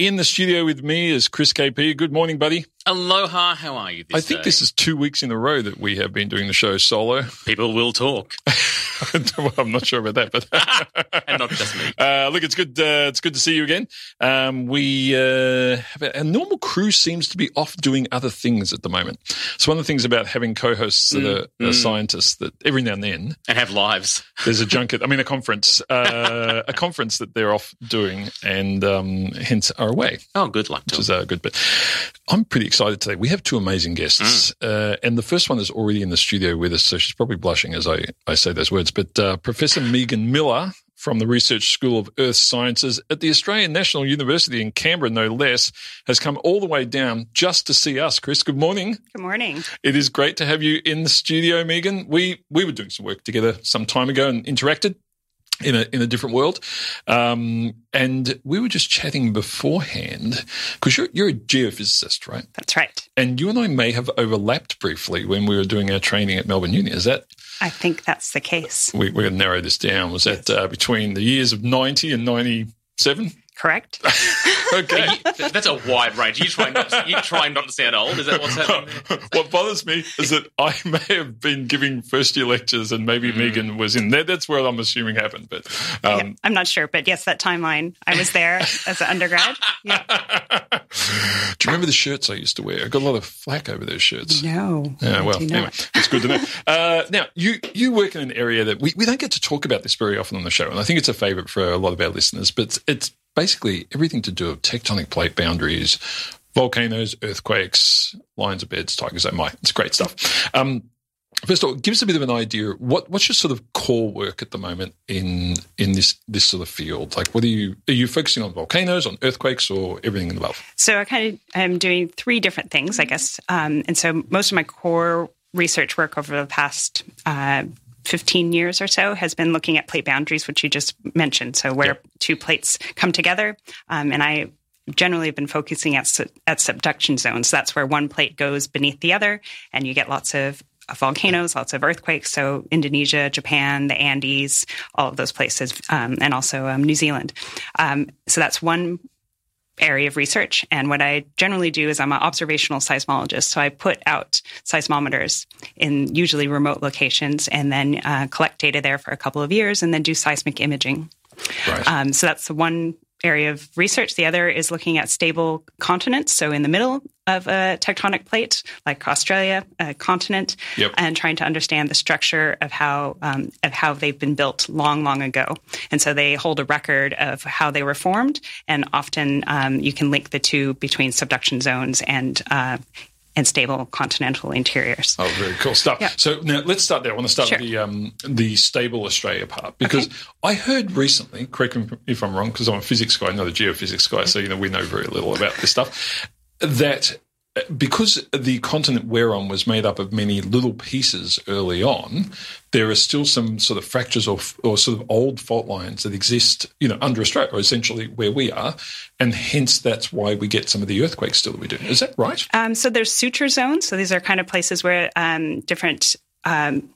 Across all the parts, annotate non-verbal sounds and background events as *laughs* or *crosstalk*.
In the studio with me is Chris KP. Good morning, buddy. Aloha, how are you I think day? this is two weeks in a row that we have been doing the show solo. People will talk. *laughs* well, I'm not sure about that, but *laughs* and not just me. *laughs* Uh, look, it's good. Uh, it's good to see you again. Um, we uh, have a, a normal crew seems to be off doing other things at the moment. So one of the things about having co-hosts that are, are scientists that every now and then And have lives. there's a junket. I mean, a conference, uh, a conference that they're off doing, and um, hence are away Oh, good luck to which is uh, good. But I'm pretty excited today. We have two amazing guests, uh, and the first one is already in the studio with us, so she's probably blushing as I, I say those words. But uh, Professor Meghan Miller from the Research School of Earth Sciences at the Australian National University in Canberra, no less, has come all the way down just to see us. Chris, good morning. Good morning. It is great to have you in the studio, Meghan. We we were doing some work together some time ago and interacted in a in a different world, um, and we were just chatting beforehand because you're you're a geophysicist, right? That's right. And you and I may have overlapped briefly when we were doing our training at Melbourne Uni. Is that I think that's the case. we, we're going to narrow this down? Was that uh, between the years of ninety and ninety seven? Correct? *laughs* Okay. You- that's a wide range. You try not to, you try not to sound old. Is that what's happening? there? *laughs* what bothers me is that I may have been giving first year lectures and maybe Meghan was in there. That's where I'm assuming happened. But um, Yeah, I'm not sure, but yes, that timeline. I was there as an undergrad. *laughs* Yeah. do you remember the shirts I used to wear? I got a lot of flack over those shirts. No. Yeah, well, anyway, it's good to know. Uh, now, you you work in an area that we, we don't get to talk about this very often on the show, and I think it's a favourite for a lot of our listeners. But it's, it's basically everything to do with tectonic plate boundaries, volcanoes, earthquakes, lines of beds, tigers. Oh my, it's great stuff. Um, First of all, give us a bit of an idea. What what's your sort of core work at the moment in in this this sort of field? Like, what are you are you focusing on volcanoes, on earthquakes, or everything in the above? So I kind of am doing three different things, I guess. Um, and so most of my core research work over the past uh, 15 years or so has been looking at plate boundaries, which you just mentioned. So where Yep. two plates come together. Um, and I generally have been focusing at, at subduction zones. That's where one plate goes beneath the other, and you get lots of volcanoes, lots of earthquakes. So Indonesia, Japan, the Andes, all of those places, um, and also um, New Zealand. Um, so that's one area of research. And what I generally do is I'm an observational seismologist. So I put out seismometers in usually remote locations and then uh, collect data there for a couple of years and then do seismic imaging. Right. Um, so that's the one area of research. The other is looking at stable continents. So in the middle of a tectonic plate, like Australia, a continent, Yep. and trying to understand the structure of how um, of how they've been built long, long ago. And so they hold a record of how they were formed, and often um, you can link the two between subduction zones and uh, and stable continental interiors. Oh, very cool stuff. Yeah. So now let's start there. I want to start Sure. with the um, the stable Australia part because I heard recently, correct me if I'm wrong, because I'm a physics guy, not a geophysics guy, so you know we know very little about this stuff. That because the continent we're on was made up of many little pieces early on, there are still some sort of fractures or, or sort of old fault lines that exist, you know, under Australia, or essentially where we are, and hence that's why we get some of the earthquakes still that we do. Is that right? Um, so there's suture zones. So these are kind of places where um, different um,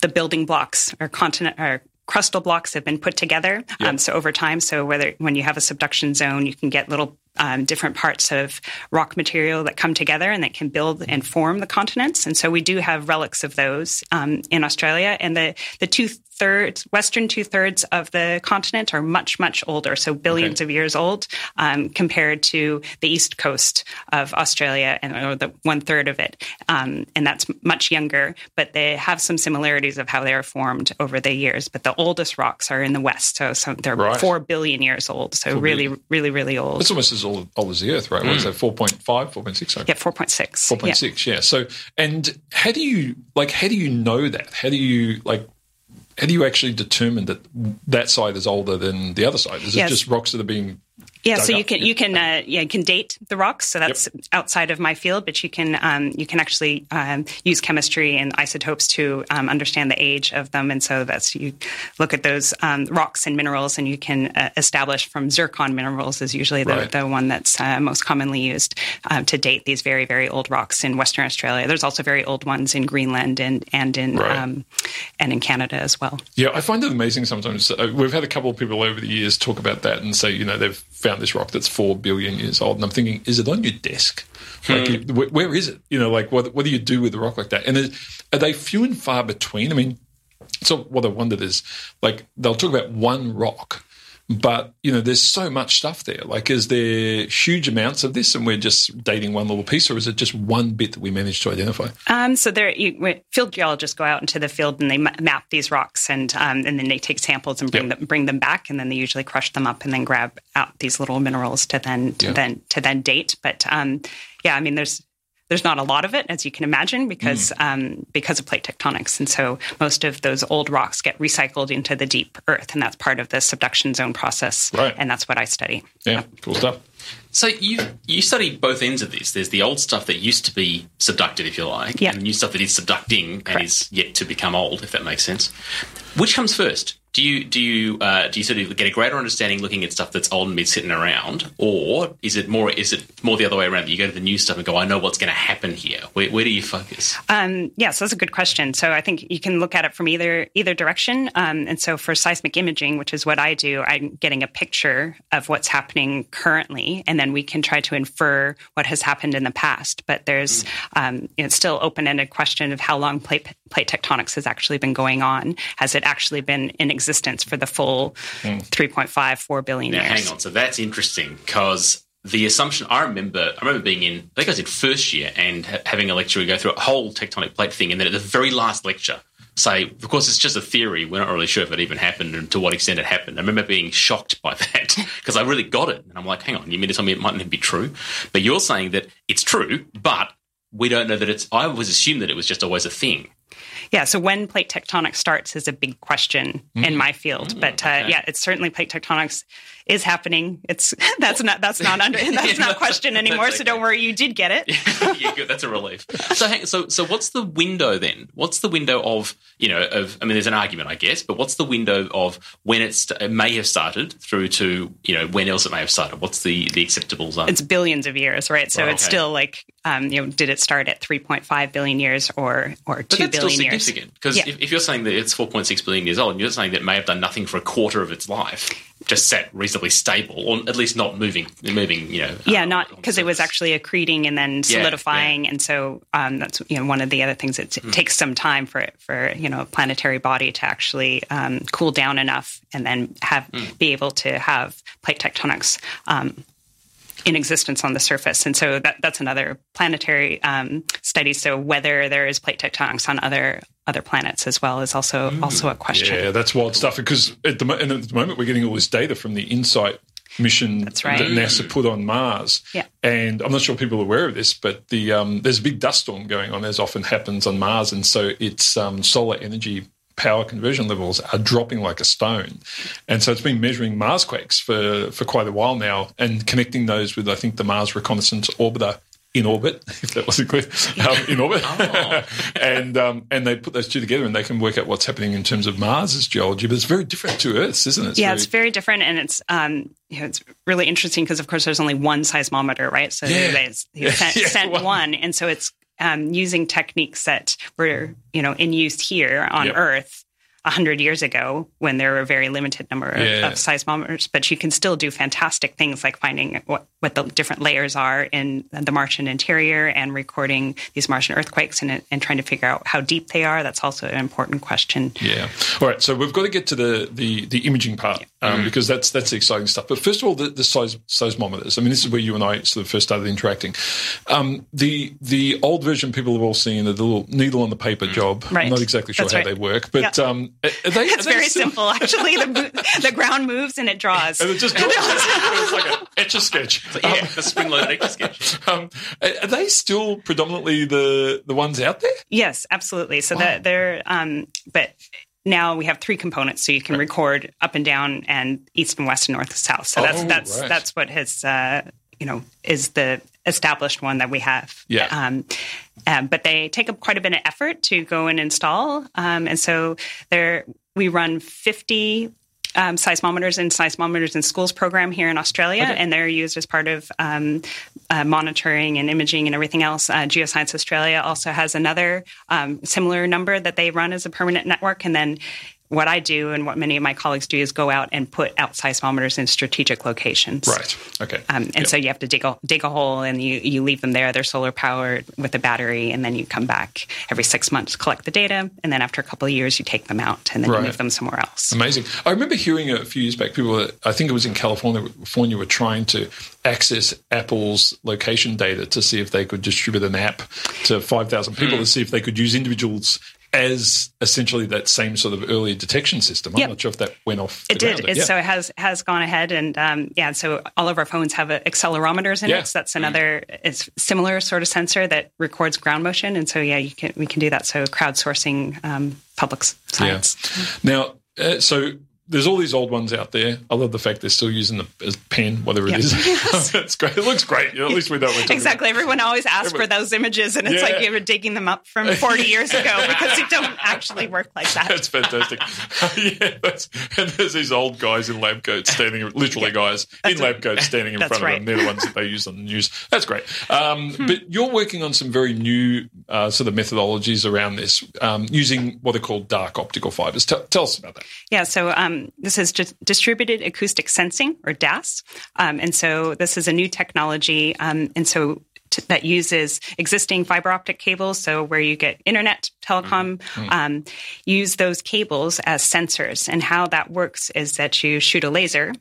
the building blocks or continent or crustal blocks have been put together. Yeah. Um, so over time, so whether when you have a subduction zone, you can get little um, different parts of rock material that come together and that can build and form the continents. And so we do have relics of those um, in Australia. And the the two thirds, western two thirds of the continent are much much older, so billions Okay. of years old, um, compared to the east coast of Australia and or the one third of it, um, and that's much younger. But they have some similarities of how they are formed over the years. But the oldest rocks are in the west, so some, they're Right. four billion years old. So really, really, really old. It's almost old as the Earth, right? What is hmm. that, 4.5, 4.6? Sorry. Yeah, four point six. Four point six, yeah. So, and how do you like? How do you know that? How do you like? How do you actually determine that that side is older than the other side? Is it just rocks that are being Yeah, so you up. can you can uh, yeah you can date the rocks. So that's outside of my field, but you can um, you can actually um, use chemistry and isotopes to um, understand the age of them. And so that's you look at those um, rocks and minerals, and you can uh, establish from zircon minerals is usually the, Right. the one that's uh, most commonly used uh, to date these very very old rocks in Western Australia. There's also very old ones in Greenland and and in Right. um, and in Canada as well. Yeah, I find it amazing sometimes. Uh, we've had a couple of people over the years talk about that and say, you know, they've found this rock that's four billion years old. And I'm thinking, is it on your desk? Like, Hmm. where, where is it? You know, like, what, what do you do with a rock like that? And is, are they few and far between? I mean, so what I wondered is, like, they'll talk about one rock, but, you know, there's so much stuff there. Like, is there huge amounts of this and we're just dating one little piece, or is it just one bit that we managed to identify? Um, so there, you, field geologists go out into the field and they map these rocks, and um, and then they take samples and bring Yep. them bring them back, and then they usually crush them up and then grab out these little minerals to then to Yeah. then to then date. But um, yeah, I mean, there's there's not a lot of it, as you can imagine, because Hmm. um, because of plate tectonics, and so most of those old rocks get recycled into the deep earth, and that's part of the subduction zone process, Right. and that's what I study. Yeah, cool stuff. So you you study both ends of this. There's the old stuff that used to be subducted, if you like, Yeah. and the new stuff that is subducting and is yet to become old, if that makes sense. Which comes first? Do you do you uh, do you sort of get a greater understanding looking at stuff that's old and been sitting around, or is it more is it more the other way around? that You go to the new stuff and go, I know what's going to happen here. Where, where do you focus? Um, yes, that's a good question. So I think you can look at it from either either direction. Um, and so for seismic imaging, which is what I do, I'm getting a picture of what's happening currently, and then we can try to infer what has happened in the past. But there's um, you know, it's still open ended question of how long plate plate tectonics has actually been going on. Has it actually been in existence for the full hmm. 3.5 4 billion Now, years? hang on. So that's interesting because the assumption I remember, I remember being in, I think I was in first year and ha- having a lecturer go through a whole tectonic plate thing, and then at the very last lecture, say, of course, it's just a theory. We're not really sure if it even happened and to what extent it happened. I remember being shocked by *laughs* that because I really got it, and I'm like, hang on, you mean to tell me it mightn't be true? But you're saying that it's true, but we don't know that it's. I always assumed that it was just always a thing. Yeah, so when plate tectonics starts is a big question in my field, but uh, okay. yeah, it's certainly plate tectonics is happening. It's *laughs* that's not that's not under *laughs* that's not questioned that's anymore. So don't worry, you did get it. *laughs* yeah, good. That's a relief. So, hang, so, so, what's the window then? What's the window of you know of? I mean, there's an argument, I guess, but what's the window of when it, it may have started through to you know when else it may have started? What's the the acceptable zone? It's billions of years, right? So Right, it's still like um, you know, did it start at 3.5 billion years or or but two that's billion still years? significant because Yeah. if, if you're saying that it's 4.6 billion years old, you're saying that it may have done nothing for a quarter of its life, just sat reasonably stable, or at least not moving, moving, you know. Yeah, uh, not because it was actually accreting and then Yeah, solidifying, and so um, that's you know one of the other things. It Hmm. takes some time for for you know a planetary body to actually um, cool down enough, and then have Hmm. be able to have plate tectonics. Um, in existence on the surface, and so that, that's another planetary study. So whether there is plate tectonics on other other planets as well is also also a question. Yeah, that's wild stuff. Because at the, and at the moment, we're getting all this data from the InSight mission right. that NASA put on Mars. Yeah. And I'm not sure people are aware of this, but the um, there's a big dust storm going on, as often happens on Mars, and so its um, solar energy power conversion levels are dropping like a stone. And so it's been measuring Mars quakes for, for quite a while now and connecting those with, I think, the Mars Reconnaissance Orbiter in orbit, *laughs* if that wasn't clear, *laughs* um, in orbit. Oh. *laughs* and um, and they put those two together and they can work out what's happening in terms of Mars's geology. But it's very different to Earth's, isn't it? yeah, very- it's very different, and it's um, you know, it's really interesting because, of course, there's only one seismometer, right? So Yeah. they, they Yeah, sent, yeah, sent one. one. and so it's um, using techniques that were you know in use here on Yep. Earth. A hundred years ago, when there were a very limited number of, Yeah. of seismometers, but you can still do fantastic things like finding what, what the different layers are in the Martian interior and recording these Martian earthquakes and, and trying to figure out how deep they are. That's also an important question. Yeah. All right. So we've got to get to the the, the imaging part um, because that's that's the exciting stuff. But first of all, the, the seis- seismometers. I mean, this is where you and I sort of first started interacting. Um, the the old version people have all seen the little needle on the paper job. Right. I'm not exactly sure That's how right. they work, but Yeah. um, are they, It's are they very still- simple, actually. The, mo- the ground moves and it draws. And it just draws. *laughs* it's like an etch a sketch. yeah, the spring-loaded etch a sketch. *laughs* Um, are they still predominantly the the ones out there? Yes, absolutely. So Wow. that they're, um, but now we have three components, so you can record up and down and east and west and north and south. So that's Oh, that's right. that's what has uh, you know is the established one that we have. Yeah. Um, um, but they take up quite a bit of effort to go and install, um, and so there we run fifty. Um, seismometers and seismometers in schools program here in Australia, Okay. and they're used as part of um, uh, monitoring and imaging and everything else. Uh, Geoscience Australia also has another um, similar number that they run as a permanent network. And then what I do and what many of my colleagues do is go out and put out seismometers in strategic locations. Right. Okay. Um, and Yep. so you have to dig a, dig a hole and you, you leave them there. They're solar powered with a battery. And then you come back every six months, collect the data. And then after a couple of years, you take them out and then Right. you move them somewhere else. Amazing. I remember hearing a few years back, people, were, I think it was in California, California were trying to access Apple's location data to see if they could distribute an app to 5,000 people Hmm. to see if they could use individuals as essentially that same sort of early detection system. I'm Yep. not sure if that went off. It did. It, yeah. So it has has gone ahead, and um, yeah. So all of our phones have accelerometers in Yeah. it. So that's another. It's similar sort of sensor that records ground motion, and so yeah, you can we can do that. So crowdsourcing um, public science. Now, uh, so there's all these old ones out there. I love the fact they're still using the pen, whatever it Yeah. is. *laughs* That's *laughs* great. It looks great. At least we know what Exactly. Everyone always asks for those images, and it's Yeah. like you were digging them up from 40 years ago *laughs* because they don't actually work like that. That's fantastic. yeah, that's, and there's these old guys in lab coats standing, literally guys in That's lab coats standing in That's front of them. They're the ones that they use on the news. That's great. Um, Hmm. But you're working on some very new uh, sort of methodologies around this, um, using what are called dark optical fibers. Tell, tell us about that. Yeah, so um, this is just distributed acoustic sensing, or DAS, um, and so this is a new technology, um, and so t- that uses existing fiber optic cables. So where you get internet, telecom, um, use those cables as sensors, and how that works is that you shoot a laser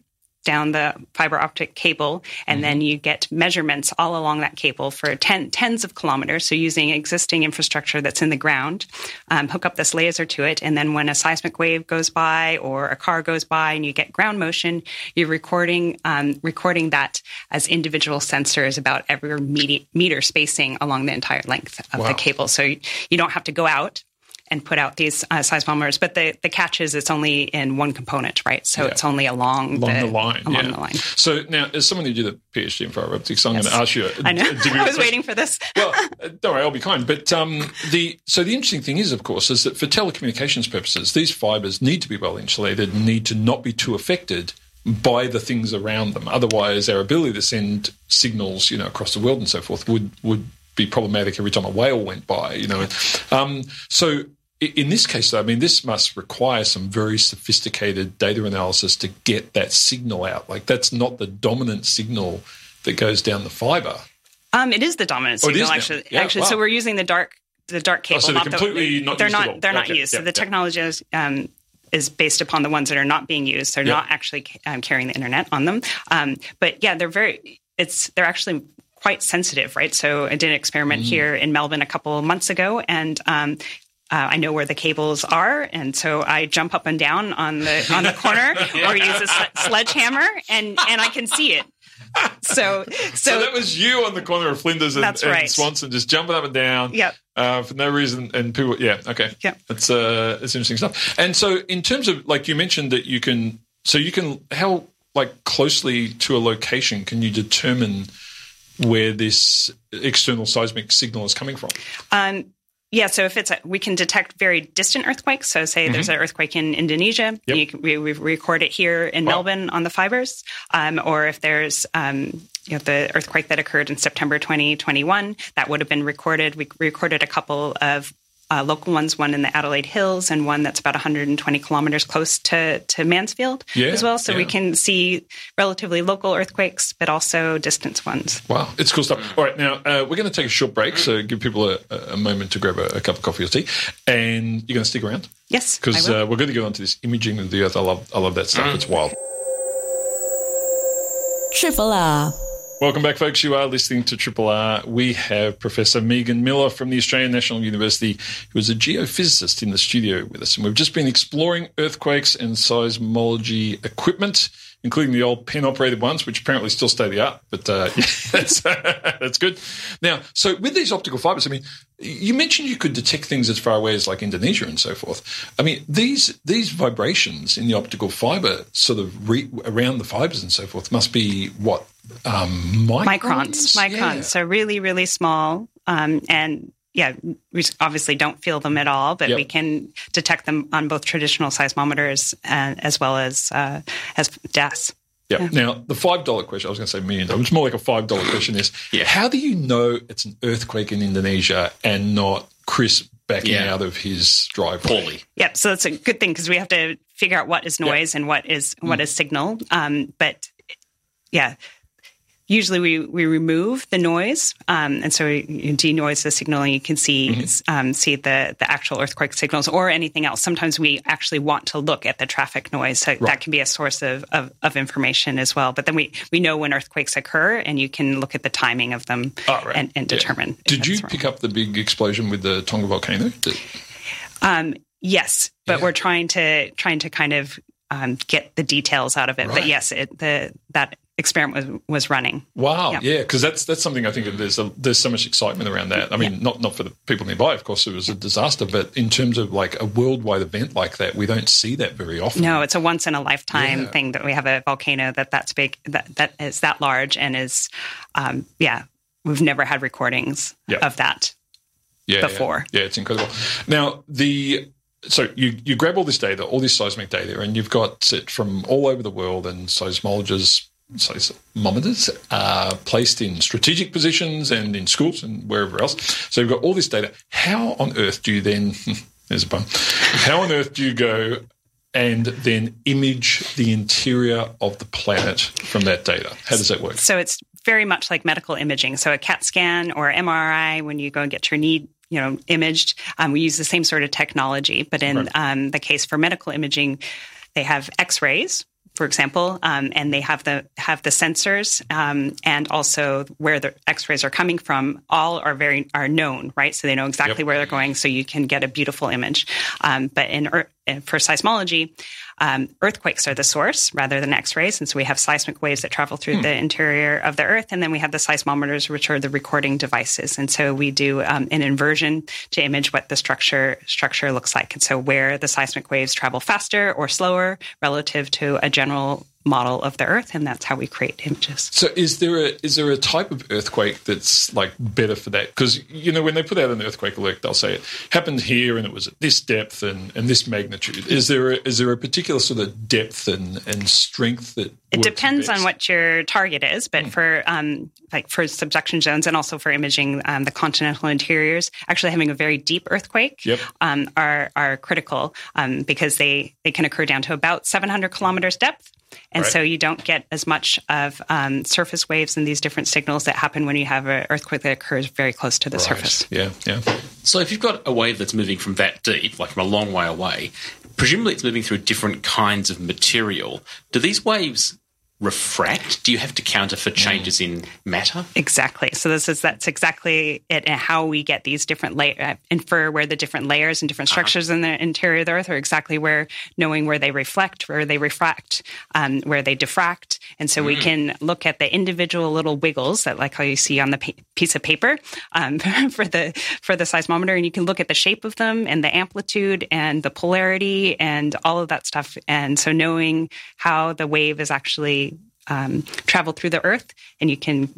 down the fiber optic cable, and then you get measurements all along that cable for ten, tens of kilometers. So using existing infrastructure that's in the ground, um, hook up this laser to it, and then when a seismic wave goes by or a car goes by, and you get ground motion, you're recording um, recording that as individual sensors about every meter, meter spacing along the entire length of Wow. the cable. So you, you don't have to go out and put out these uh, seismometers. But the, the catch is it's only in one component, right? So Yeah. it's only along, Along the, line. Along yeah. the line. So now, as someone who did a PhD in fiber optics, I'm Yes. going to ask you. a- *laughs* I know. *laughs* I was waiting for this. *laughs* well, uh, don't worry, I'll be kind. But um, the so the interesting thing is, of course, is that for telecommunications purposes, these fibers need to be well insulated, and need to not be too affected by the things around them. Otherwise, our ability to send signals, you know, across the world and so forth would would be problematic every time a whale went by. You know, um, so. In this case, though, I mean, this must require some very sophisticated data analysis to get that signal out. Like, that's not the dominant signal that goes down the fiber. Um, it is the dominant Oh, signal, actually. Yeah, actually, so we're using the dark the dark cable. Oh, so they're not the- completely not they're used not they're not Okay, used. yeah, so the yeah. technology is um, is based upon the ones that are not being used. They're Yeah. not actually um, carrying the internet on them. Um, but yeah, they're very. It's they're actually quite sensitive, right? So I did an experiment Mm-hmm. here in Melbourne a couple of months ago, and. Um, uh, I know where the cables are, and so I jump up and down on the on the corner, *laughs* or use a sle- sledgehammer, and and I can see it. So so, So, that was you on the corner of Flinders and, That's and right. Swanston, just jumping up and down. Yep. Uh, for no reason, and people, yeah, okay, Yep. it's uh, it's interesting stuff. And so, in terms of like you mentioned that you can, so you can how like closely to a location can you determine where this external seismic signal is coming from? Um, yeah, so if it's a, we can detect very distant earthquakes. So say there's an earthquake in Indonesia, Yep. you can, we, we record it here in Wow. Melbourne on the fibers. Um, or if there's um, you know the earthquake that occurred in September 2021, that would have been recorded. We recorded a couple of uh, local ones, one in the Adelaide Hills and one that's about 120 kilometers close to, to Mansfield Yeah, as well. So we can see relatively local earthquakes, but also distance ones. Wow, it's cool stuff. All right, now uh, we're going to take a short break, so give people a, a moment to grab a, a cup of coffee or tea, and you're going to stick around. Yes, because uh, we're going to go on to this imaging of the Earth. I love, I love that stuff. It's wild. Triple R. Welcome back, folks. You are listening to Triple R. We have Professor Meghan Miller from the Australian National University, who is a geophysicist in the studio with us, and we've just been exploring earthquakes and seismology equipment including the old pen operated ones, which apparently still stay the art. But uh, yeah, *laughs* that's *laughs* that's good. Now, so with these optical fibers, I mean, you mentioned you could detect things as far away as like Indonesia and so forth. I mean, these these vibrations in the optical fiber, sort of re- around the fibers and so forth, must be what um, microns. Microns, microns. Yeah. So really, really small, um, and yeah, we obviously don't feel them at all, but Yep. we can detect them on both traditional seismometers and as well as uh, as DAS. Yeah. Now, the five dollar question. I was going to say million dollars. It's more like a five dollar question. Is Yeah. how do you know it's an earthquake in Indonesia and not Chris backing Yeah. out of his driveway? Poorly. Yep. So that's a good thing because we have to figure out what is noise and what is Mm. what is signal. Um, but yeah, usually we, we remove the noise, um, and so you denoise the signal, and you can see Mm-hmm. um, see the the actual earthquake signals or anything else. Sometimes we actually want to look at the traffic noise, so that can be a source of, of, of information as well. But then we we know when earthquakes occur, and you can look at the timing of them Oh, right. and, and determine. if Did you wrong. pick up the big explosion with the Tonga volcano? That- Um, yes, but Yeah. we're trying to trying to kind of um, get the details out of it. Right. But yes, it, the that experiment was was running. Wow, Yeah. yeah, because that's that's something I think there's a, there's so much excitement around that. I mean, not not for the people nearby, of course, it was a disaster, but in terms of like a worldwide event like that, we don't see that very often. No, it's a once in a lifetime Yeah. thing that we have a volcano that that's big that that is that large and is um, yeah. We've never had recordings of that. yeah, before. Yeah. yeah, it's incredible. Now the so you you grab all this data, all this seismic data, and you've got it from all over the world, and seismologists. Seismometers are placed in strategic positions and in schools and wherever else. So you've got all this data. How on earth do you then? *laughs* There's a bum. How on earth do you go and then image the interior of the planet from that data? How does that work? So it's very much like medical imaging. So a CAT scan or MRI, when you go and get your knee, you know, imaged, um, we use the same sort of technology. But in Right. um, the case for medical imaging, they have X-rays, for example, um, and they have the have the sensors um, and also where the X-rays are coming from. All are very are known, right? So they know exactly Yep. where they're going, so you can get a beautiful image. Um, but in for seismology, um, earthquakes are the source rather than X-rays, and so we have seismic waves that travel through the interior of the Earth, and then we have the seismometers, which are the recording devices. And so we do um, an inversion to image what the structure structure looks like, and so where the seismic waves travel faster or slower relative to a general model of the Earth, and that's how we create images. So is there a is there a type of earthquake that's like better for that? Because you know when they put out an earthquake alert, they'll say it happened here and it was at this depth and, and this magnitude. Is there a, is there a particular sort of depth and, and strength that It depends on what your target is, but for um, like for subduction zones and also for imaging um, the continental interiors, actually having a very deep earthquake Yep. um, are are critical um, because they they can occur down to about 700 kilometers depth. And Right. so you don't get as much of um, surface waves and these different signals that happen when you have an earthquake that occurs very close to the Right. surface. Yeah, yeah. So if you've got a wave that's moving from that deep, like from a long way away, presumably it's moving through different kinds of material. Do these waves refract? Do you have to counter for changes in matter? Exactly. So this is that's exactly it, and how we get these different layer uh, infer where the different layers and different structures in the interior of the Earth are exactly where knowing where they reflect, where they refract, um, where they diffract, and so we can look at the individual little wiggles that, like how you see on the pa- piece of paper um, *laughs* for the for the seismometer, and you can look at the shape of them and the amplitude and the polarity and all of that stuff, and so knowing how the wave is actually um, travel through the earth and you can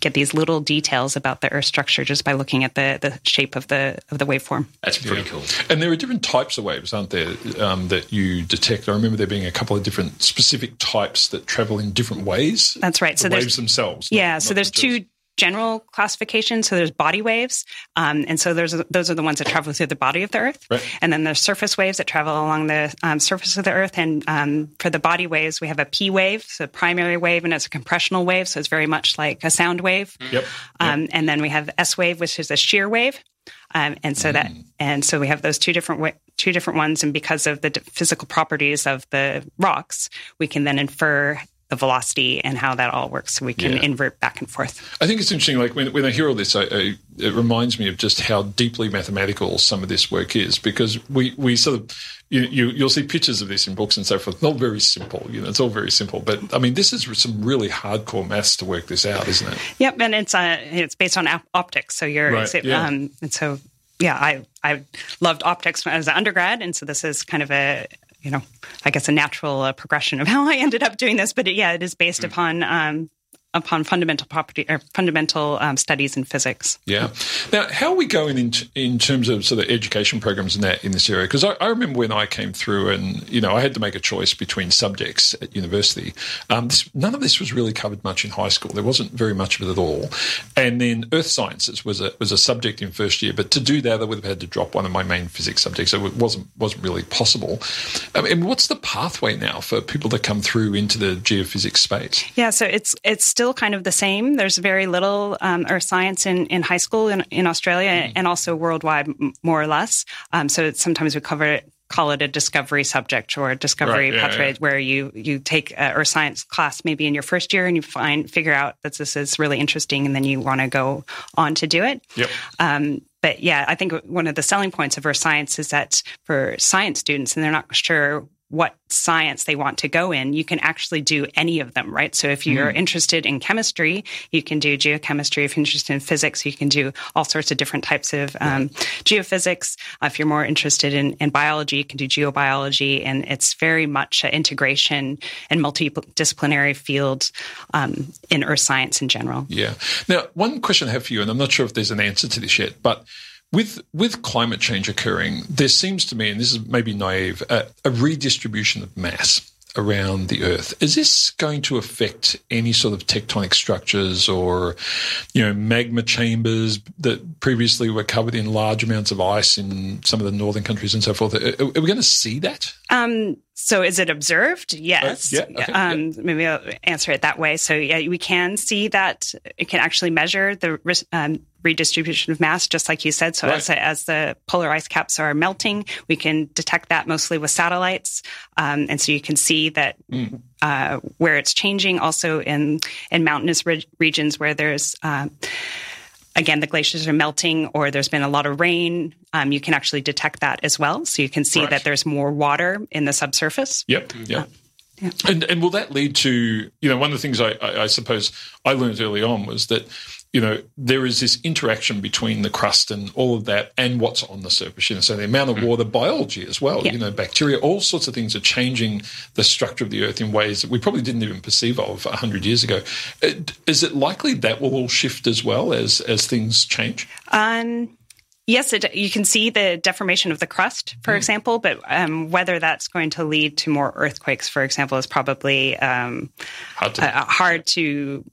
get these little details about the earth structure just by looking at the, the shape of the of the waveform That's pretty cool. And there are different types of waves, aren't there, um, that you detect? I remember there being a couple of different specific types that travel in different ways. that's right The so there's waves themselves. not- yeah so not there's themselves. two general classification. so there's body waves um, and so there's those are the ones that travel through the body of the earth Right. and then there's surface waves that travel along the um, surface of the earth and um, for the body waves we have a p wave so primary wave and it's a compressional wave so it's very much like a sound wave Yep. Um, and then we have S wave, which is a shear wave, um, and so that and so we have those two different wa- two different ones. And because of the d- physical properties of the rocks, we can then infer the velocity and how that all works so we can Yeah. invert back and forth. I think it's interesting. Like when, when I hear all this, I, I, it reminds me of just how deeply mathematical some of this work is. Because we, we sort of you, you you'll see pictures of this in books and so forth. Not very simple, you know. It's all very simple, but I mean, this is some really hardcore maths to work this out, isn't it? Yep, and it's uh, it's based on op- optics. So you're Right, so, yeah. um, and so yeah, I I loved optics as an undergrad, and so this is kind of a you know I guess a natural uh, progression of *laughs* how I ended up doing this. But it, yeah, it is based upon um, upon fundamental property or fundamental um, studies in physics. Yeah. Now, how are we going in in terms of sort of education programs in that in this area? Because I, I remember when I came through, and you know, I had to make a choice between subjects at university. Um, this, none of this was really covered much in high school. There wasn't very much of it at all. And then earth sciences was a was a subject in first year, but to do that, I would have had to drop one of my main physics subjects, so it wasn't wasn't really possible. Um, and what's the pathway now for people to come through into the geophysics space? Yeah, so it's it's still kind of the same. There's very little um, earth science in, in high school in, in Australia and also worldwide, more or less. Um, so sometimes we cover it. Call it a discovery subject or a discovery Right, yeah, pathway, yeah. where you you take a earth science class maybe in your first year and you find figure out that this is really interesting and then you want to go on to do it. Yep. Um, but yeah, I think one of the selling points of earth science is that for science students, and they're not sure what science they want to go in, you can actually do any of them, right? So if you're interested in chemistry, you can do geochemistry. If you're interested in physics, you can do all sorts of different types of um, geophysics. Uh, if you're more interested in, in biology, you can do geobiology. And it's very much an integration and multidisciplinary field um, in earth science in general. Yeah. Now, one question I have for you, and I'm not sure if there's an answer to this yet, but with with climate change occurring, there seems to me, and this is maybe naive, a, a redistribution of mass around the Earth. Is this going to affect any sort of tectonic structures or, you know, magma chambers that previously were covered in large amounts of ice in some of the northern countries and so forth? Are, are we going to see that? Um, so is it observed? Yes. Uh, yeah, okay, um, Maybe I'll answer it that way. So yeah, we can see that it can actually measure the um, redistribution of mass, just like you said. So Right. as, as the polar ice caps are melting, we can detect that mostly with satellites, um, and so you can see that Hmm. uh, where it's changing. Also in in mountainous re- regions where there's um, again, the glaciers are melting or there's been a lot of rain, um, you can actually detect that as well. So you can see Right. that there's more water in the subsurface. Yep. Yep. And and will that lead to you know one of the things I, I, I suppose I learned early on was that you know there is this interaction between the crust and all of that and what's on the surface. You know, so the amount of water, biology as well. Yeah. You know, bacteria, all sorts of things are changing the structure of the earth in ways that we probably didn't even perceive of hundred years ago. Uh, Is it likely that will all shift as well as as things change? Um, yes, it, you can see the deformation of the crust, for example, but um, whether that's going to lead to more earthquakes, for example, is probably um, Hard to uh, hard to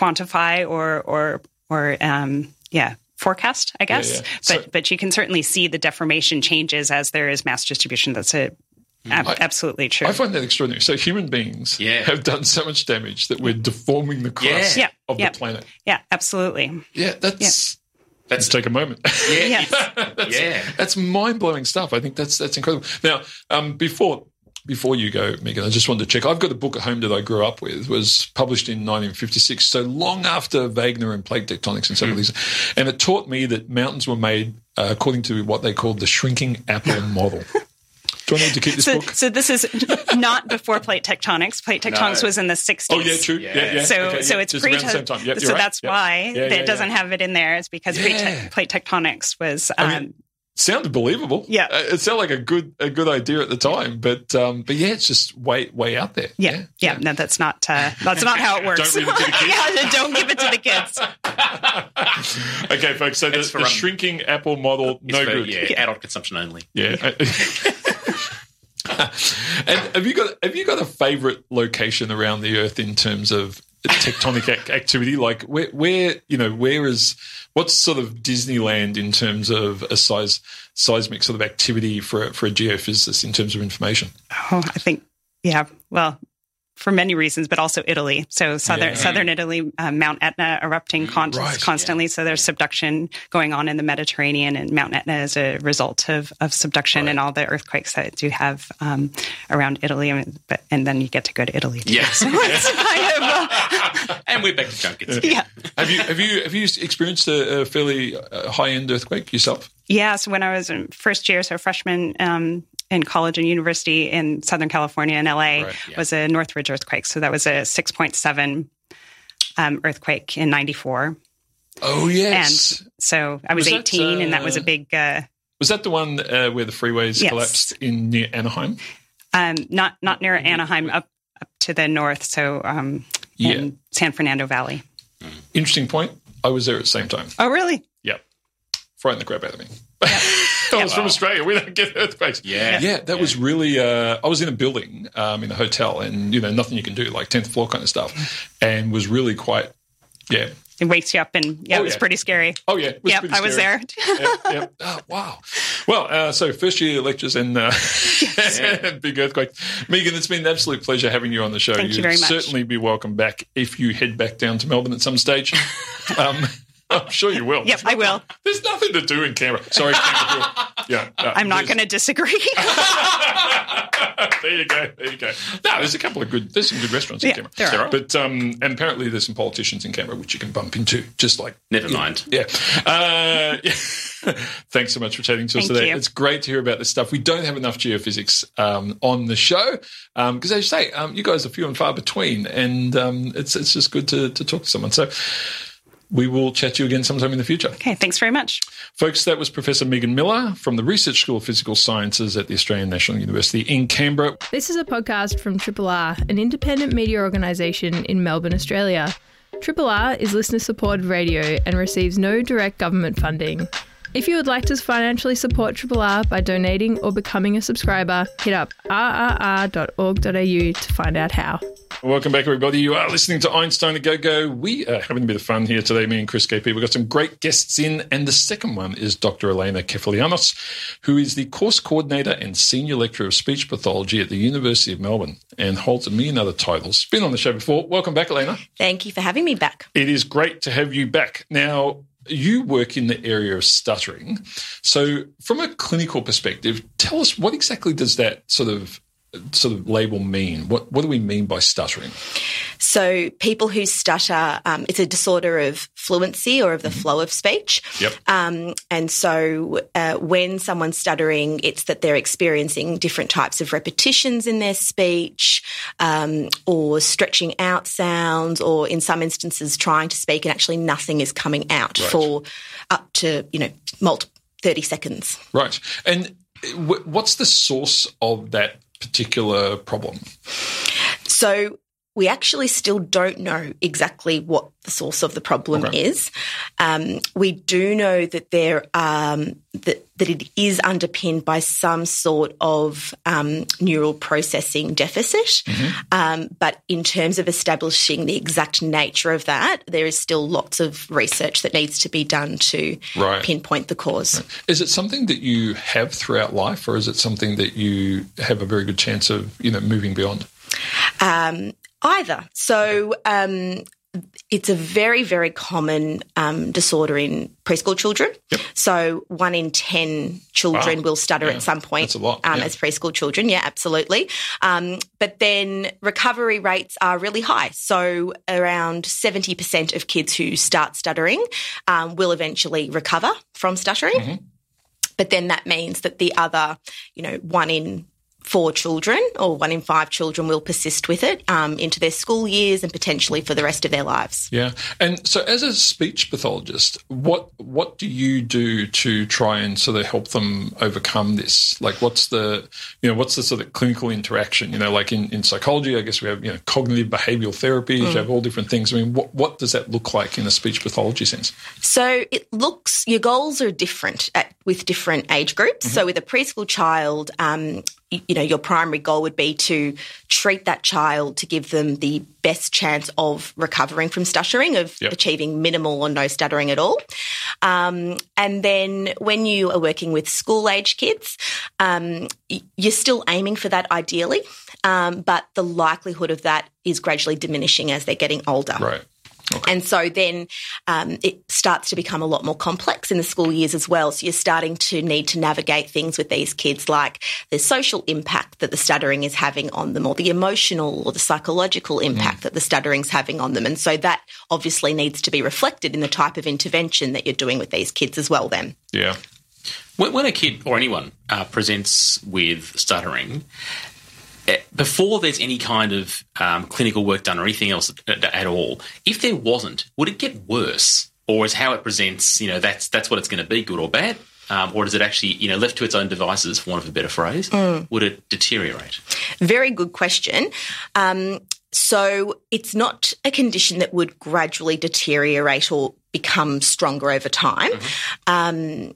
quantify or or or um, yeah forecast, I guess. yeah. So- But but you can certainly see the deformation changes as there is mass distribution. That's a, ab- absolutely true. I find that extraordinary. So human beings Yeah. have done so much damage that we're deforming the crust Yeah. of Yeah. the planet. yeah, absolutely. Yeah, that's That's let's take a moment. yeah, Yes. *laughs* that's, Yeah. that's mind blowing stuff. I think that's that's incredible. Now, um, before before you go, Meghan, I just wanted to check. I've got a book at home that I grew up with. was published in 1956, so long after Wegener and plate tectonics and some of these, and it taught me that mountains were made uh, according to what they called the shrinking apple *laughs* model. Do I need to keep this So, book? so this is not before plate tectonics. Plate tectonics No. was in the 60s. Oh yeah, true. Yeah, yeah. Yeah. So, Okay, so yeah. it's Just pre. around same time. Yep, you're so right. that's Yep. why Yeah, that yeah, it doesn't yeah. have it in there. Is because plate, Yeah. te- plate tectonics was. Um, I mean, sounded believable. Yeah. Uh, it sounded like a good a good idea at the time, but um, but yeah, it's just way way out there. yeah, yeah, No, that's not. Uh, that's not how it works. Don't read it to the kids. *laughs* yeah, don't give it to the kids. *laughs* okay, folks. So the, It's for, the um, shrinking apple model, It's no for, good. Yeah, adult consumption only. Yeah. *laughs* and have you got have you got a favorite location around the Earth in terms of tectonic ac- activity? Like where where you know where is what's sort of Disneyland in terms of a size seismic sort of activity for for a geophysicist in terms of information? Oh, I think. Yeah. Well, for many reasons, but also Italy. So southern Yeah. southern Italy, uh, Mount Etna erupting con- Right. constantly. So there's subduction going on in the Mediterranean, and Mount Etna is a result of of subduction Right. and all the earthquakes that you have um, around Italy. Mean, but and then you get to go to Italy. Too. Yes. *laughs* Kind of, uh, *laughs* and we're back to junkets. *laughs* yeah. Have you have you have you experienced a, a fairly uh, high end earthquake yourself? Yeah, so when I was in first year, so freshman um, in college and university in Southern California in LA, Right, yeah. was a Northridge earthquake. So that was a 6.7 um, earthquake in 94. Oh yes. And so I was, Was that, 18, and that was a uh, big, uh, was that the one uh, where the freeways Yes. collapsed in near Anaheim? um, not not near Anaheim, up, up to the north, so um, Yeah. in San Fernando Valley. Interesting point. I was there at the same time. Oh, really? Yep. Frightened the crap out of me. I *laughs* *laughs* was from Australia. We don't get earthquakes. Yeah. Yeah, that was really. Uh, I was in a building um, in a hotel, and you know nothing you can do, like tenth floor kind of stuff, and was really quite. Yeah. It wakes you up, and yeah, Oh, it was yeah. pretty scary. Oh yeah. It was Yep, pretty I was there. *laughs* yeah, yeah. Oh, wow. Well, uh, so first year lectures and uh, *laughs* big earthquake. Meghan, it's been an absolute pleasure having you on the show. Thank you You'd very much. certainly be welcome back if you head back down to Melbourne at some stage. um, I'm sure you will. Yep, I will. There's nothing to do in Canberra. Sorry, Canberra. *laughs* Yeah, no, I'm not going to disagree. *laughs* there you go. There you go. No, there's a couple of good. There's some good restaurants in Yeah, Canberra. there are. There are. But um, and apparently there's some politicians in Canberra which you can bump into, just like Never mind. yeah. Uh, yeah. *laughs* Thanks so much for chatting to us Thank today. you. It's great to hear about this stuff. We don't have enough geophysics um, on the show because, as you say, um, you guys are few and far between, and um, it's it's just good to, to talk to someone. So we will chat to you again sometime in the future. okay, thanks very much. Folks, that was Professor Meghan Miller from the Research School of Physical Sciences at the Australian National University in Canberra. This is a podcast from Triple R, an independent media organisation in Melbourne, Australia. Triple R is listener supported radio and receives no direct government funding. If you would like to financially support Triple R by donating or becoming a subscriber, hit up rrr.org.au to find out how. Welcome back, everybody. You are listening to Einstein a Go Go. We are having a bit of fun here today, me and Chris KP. We've got some great guests in, and the second one is Dr. Elaina Kefalianos, who is the course coordinator and senior lecturer of speech pathology at the University of Melbourne and holds a million other titles. Been on the show before. Welcome back, Elaina. Thank you for having me back. It is great to have you back. Now, you work in the area of stuttering. So, from a clinical perspective, tell us what exactly does that sort of sort of label mean? What what do we mean by stuttering? So, people who stutter, um, it's a disorder of fluency or of the flow of speech. Yep. Um, and so, uh, when someone's stuttering, it's that they're experiencing different types of repetitions in their speech, um, or stretching out sounds, or in some instances, trying to speak and actually nothing is coming out Right. for up to you know multi- thirty seconds. Right. And w- what's the source of that particular problem? So we actually still don't know exactly what the source of the problem Okay. is. Um, we do know that there um, that that it is underpinned by some sort of um, neural processing deficit. Mm-hmm. Um, but in terms of establishing the exact nature of that, there is still lots of research that needs to be done to Right. pinpoint the cause. Is it something that you have throughout life, or is it something that you have a very good chance of, you know, moving beyond? Um, either. So um, it's a very, very common um, disorder in preschool children. So one in 10 children Wow. will stutter Yeah, at some point that's a lot, Um, yeah. as preschool children. Yeah, absolutely. Um, but then recovery rates are really high. So around 70% of kids who start stuttering um, will eventually recover from stuttering. Mm-hmm. But then that means that the other, you know, one in four children or one in five children will persist with it um, into their school years and potentially for the rest of their lives. Yeah. And so, as a speech pathologist, what what do you do to try and sort of help them overcome this? Like, what's the you know what's the sort of clinical interaction? You know, like in, in psychology, I guess we have you know cognitive behavioural therapies. You have all different things. I mean, what what does that look like in a speech pathology sense? So it looks, your goals are different at with different age groups. Mm-hmm. So with a preschool child, um, you, know, your primary goal would be to treat that child to give them the best chance of recovering from stuttering, of yep. achieving minimal or no stuttering at all. Um, and then when you are working with school age kids, um, you're still aiming for that ideally, um, but the likelihood of that is gradually diminishing as they're getting older. Right. Okay. And so then um, it starts to become a lot more complex in the school years as well. So you're starting to need to navigate things with these kids like the social impact that the stuttering is having on them, or the emotional or the psychological impact mm. that the stuttering is having on them. And so that obviously needs to be reflected in the type of intervention that you're doing with these kids as well, then. Yeah. When, a kid or anyone uh, presents with stuttering, before there's any kind of um, clinical work done or anything else at, at, all, if there wasn't, would it get worse, or is how it presents? You know, that's that's what it's going to be, good or bad, um, or does it actually, you know, left to its own devices, for want of a better phrase, mm. would it deteriorate? Very good question. Um, so it's not a condition that would gradually deteriorate or become stronger over time. Mm-hmm. Um,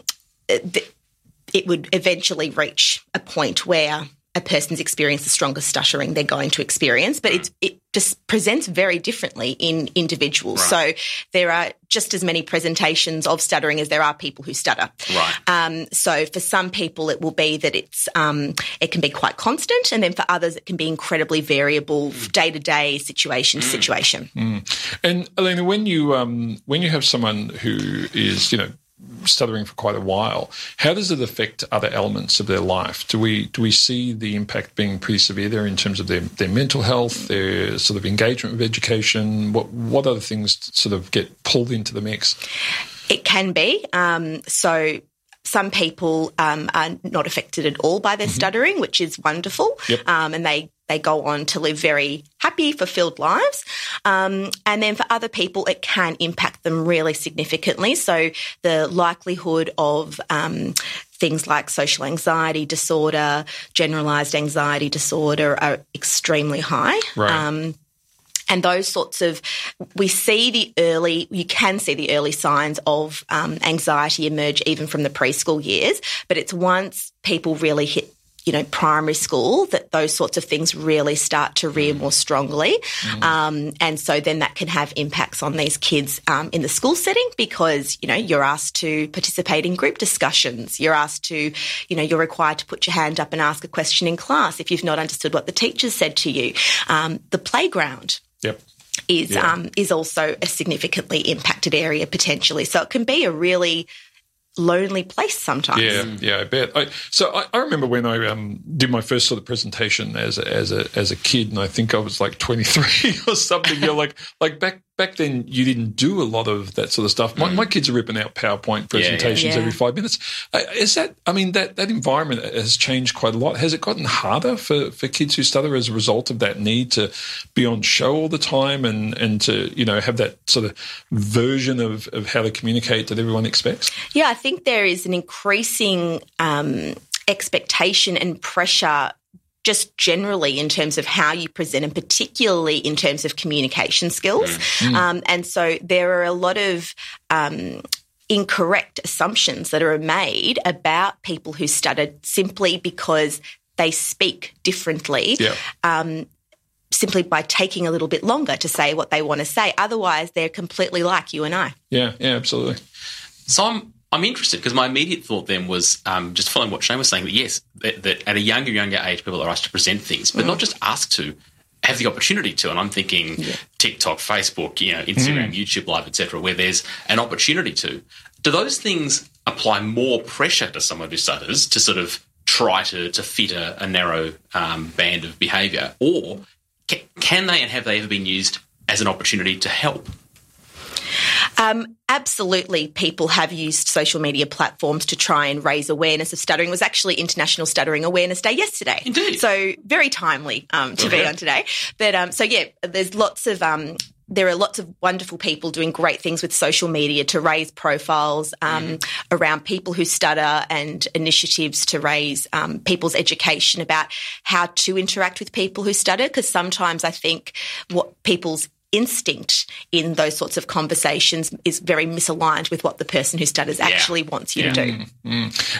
it would eventually reach a point where a person's experienced the strongest stuttering they're going to experience, but it's, it just presents very differently in individuals. Right. So there are just as many presentations of stuttering as there are people who stutter. Right. Um, so for some people, it will be that it's um, it can be quite constant, and then for others, it can be incredibly variable, day to day, situation to mm. situation. Mm. And Elaina, when you um, when you have someone who is you know stuttering for quite a while. How does it affect other elements of their life? Do we do we see the impact being pretty severe there in terms of their, their mental health, their sort of engagement with education? What what other things sort of get pulled into the mix? It can be. Um, so some people um, are not affected at all by their mm-hmm. stuttering, which is wonderful, yep. um, and they they go on to live very happy, fulfilled lives. Um, and then for other people, it can impact them really significantly. So the likelihood of um, things like social anxiety disorder, generalized anxiety disorder are extremely high. Right. Um, and those sorts of, we see the early, you can see the early signs of um, anxiety emerge even from the preschool years, but it's once people really hit you know, primary school that those sorts of things really start to rear mm. more strongly. Mm. Um, and so then that can have impacts on these kids um, in the school setting because, you know, you're asked to participate in group discussions. You're asked to, you know, you're required to put your hand up and ask a question in class if you've not understood what the teacher said to you. Um, the playground. Yep is yeah. um, is also a significantly impacted area potentially. So it can be a really lonely place sometimes. Yeah, yeah, I bet. I, so I, I, remember when I um, did my first sort of presentation as a, as a as a kid, and I think I was like twenty three *laughs* or something. You're like like back back then you didn't do a lot of that sort of stuff. My, mm. my kids are ripping out PowerPoint presentations yeah, yeah. every five minutes. Uh, is that? I mean, that that environment has changed quite a lot. Has it gotten harder for, for kids who stutter as a result of that need to be on show all the time and and to you know have that sort of version of of how to communicate that everyone expects? Yeah, I think there is an increasing um, expectation and pressure just generally in terms of how you present and particularly in terms of communication skills. Mm. Um, and so there are a lot of um, incorrect assumptions that are made about people who stutter simply because they speak differently. Yeah. Um, simply by taking a little bit longer to say what they want to say. Otherwise, they're completely like you and I. Yeah, yeah, absolutely. So I'm I'm interested because my immediate thought then was um, just following what Shane was saying that yes, that, that, at a younger, younger age, people are asked to present things, but mm. not just asked to have the opportunity to. And I'm thinking yeah. TikTok, Facebook, you know, Instagram, mm. YouTube Live, etc., where there's an opportunity to. Do those things apply more pressure to someone who stutters to sort of try to to fit a, a narrow um, band of behaviour, or can, can they and have they ever been used as an opportunity to help? Um, absolutely, people have used social media platforms to try and raise awareness of stuttering. It was actually International Stuttering Awareness Day yesterday. Indeed. So very timely um, to okay. be on today. But um, so yeah, there's lots of um, there are lots of wonderful people doing great things with social media to raise profiles um, mm. around people who stutter and initiatives to raise um, people's education about how to interact with people who stutter. Because sometimes I think what people's instinct in those sorts of conversations is very misaligned with what the person who stutters Yeah. actually wants you to do.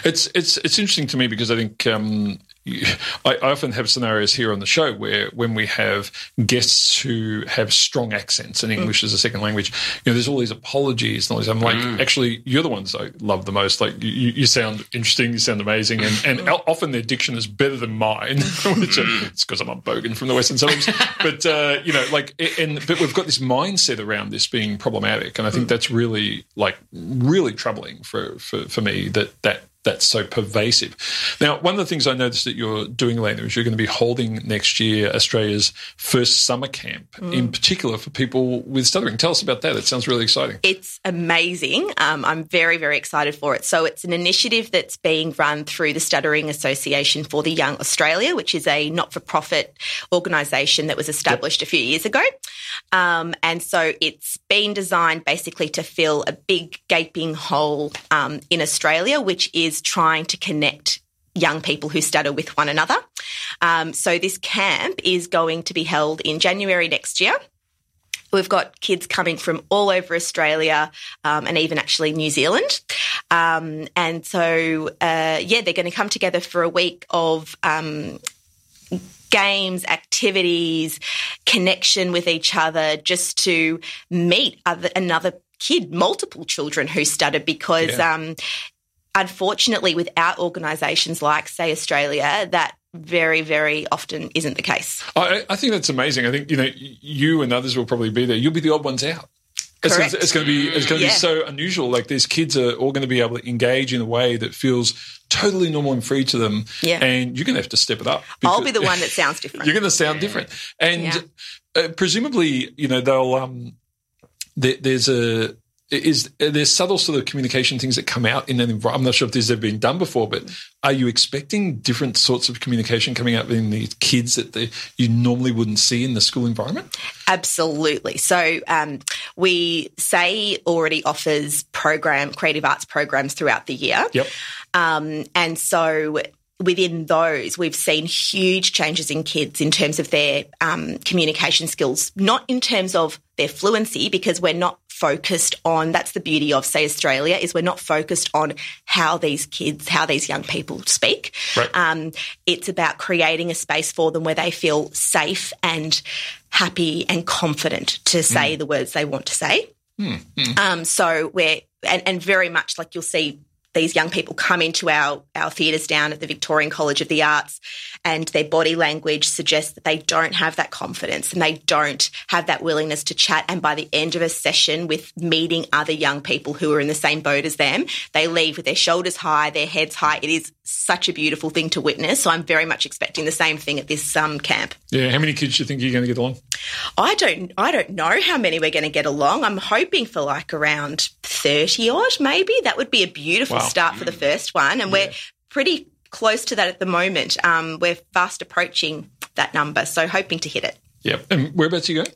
It's it's it's interesting to me because I think um, you- I, I often have scenarios here on the show where when we have guests who have strong accents and English as a second language, you know, there's all these apologies and all these. I'm like, actually, you're the ones I love the most. Like, you, you sound interesting, you sound amazing, and and o- often their diction is better than mine, *laughs* which uh, it's because I'm a bogan from the western suburbs. *laughs* but uh, you know, like, and but we've got this mindset around this being problematic, and I think that's really like really troubling for for for me that that that's so pervasive. Now, one of the things I noticed that you're doing, Elaina, is you're going to be holding next year Australia's first summer camp, in particular for people with stuttering. Tell us about that. It sounds really exciting. It's amazing. Um, I'm very, very excited for it. So, it's an initiative that's being run through the Stuttering Association for the Young Australia, which is a not for profit organisation that was established a few years ago. Um, and so, it's been designed basically to fill a big gaping hole um, in Australia, which is trying to connect young people who stutter with one another. Um, so, this camp is going to be held in January next year. We've got kids coming from all over Australia um, and even actually New Zealand. Um, and so, uh, yeah, they're going to come together for a week of um, games, activities, connection with each other, just to meet other, another kid, multiple children who stutter because. Yeah. Um, unfortunately, without organisations like, say, Australia, that very, very often isn't the case. I, I think that's amazing. I think you know you and others will probably be there. You'll be the odd ones out. It's, Correct. it's going to be it's going to Yeah. be so unusual. Like these kids are all going to be able to engage in a way that feels totally normal and free to them. Yeah. and you're going to have to step it up. I'll be the one that *laughs* sounds different. You're going to sound different, and Yeah. uh, presumably, you know, they'll. Um, there, there's a is there's subtle sort of communication things that come out in an environment. I'm not sure if this has ever been done before, but are you expecting different sorts of communication coming out in the kids that they, you normally wouldn't see in the school environment? Absolutely. So um, we SAY already offers program creative arts programs throughout the year. Yep. Um, and so within those, we've seen huge changes in kids in terms of their um, communication skills, not in terms of their fluency, because we're not focused on that's the beauty of SAY Australia is we're not focused on how these kids how these young people speak. Right. um, it's about creating a space for them where they feel safe and happy and confident to say the words they want to say. Um, so we're and, and very much like you'll see these young people come into our our theatres down at the Victorian College of the Arts, and their body language suggests that they don't have that confidence and they don't have that willingness to chat. And by the end of a session with meeting other young people who are in the same boat as them, they leave with their shoulders high, their heads high. It is such a beautiful thing to witness. So I'm very much expecting the same thing at this um, camp. Yeah. How many kids do you think you're going to get along? I don't I don't know how many we're going to get along. I'm hoping for like around 30 odd maybe. That would be a beautiful Wow. Start for the first one and we're pretty close to that at the moment. Um, we're fast approaching that number, so hoping to hit it. Yep. And whereabouts are you going?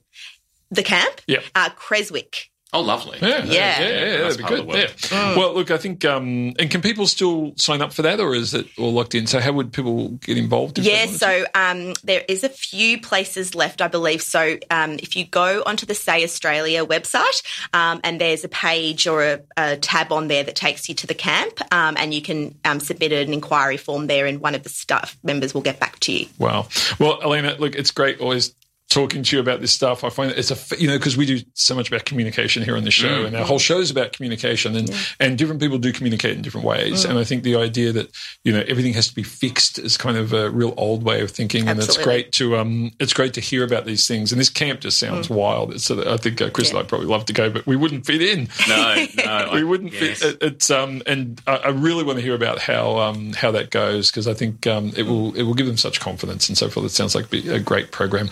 The camp? Yep. Uh, Creswick. Oh, lovely. Yeah, Yeah. yeah, yeah, Nice that'd be good. the world. Yeah. Well, look, I think, um, and can people still sign up for that, or is it all locked in? So, how would people get involved? if Yeah, so um, there is a few places left, I believe. So um, if you go onto the SAY Australia website, um, and there's a page or a, a tab on there that takes you to the camp, um, and you can um, submit an inquiry form there, and one of the staff members will get back to you. Wow. Well, Elaina, look, it's great always talking to you about this stuff. I find it's a, you know, because we do so much about communication here on the show, and our whole show is about communication, and, and different people do communicate in different ways. And I think the idea that, you know, everything has to be fixed is kind of a real old way of thinking. And it's great to, um, it's great to hear about these things. And this camp just sounds wild. It's, uh, I think uh, Chris and I'd probably love to go, but we wouldn't fit in. No, no. *laughs* we wouldn't yes. fit. It, it's um, and I, I really want to hear about how um, how that goes because I think um, it will it will give them such confidence and so forth. It sounds like a great program.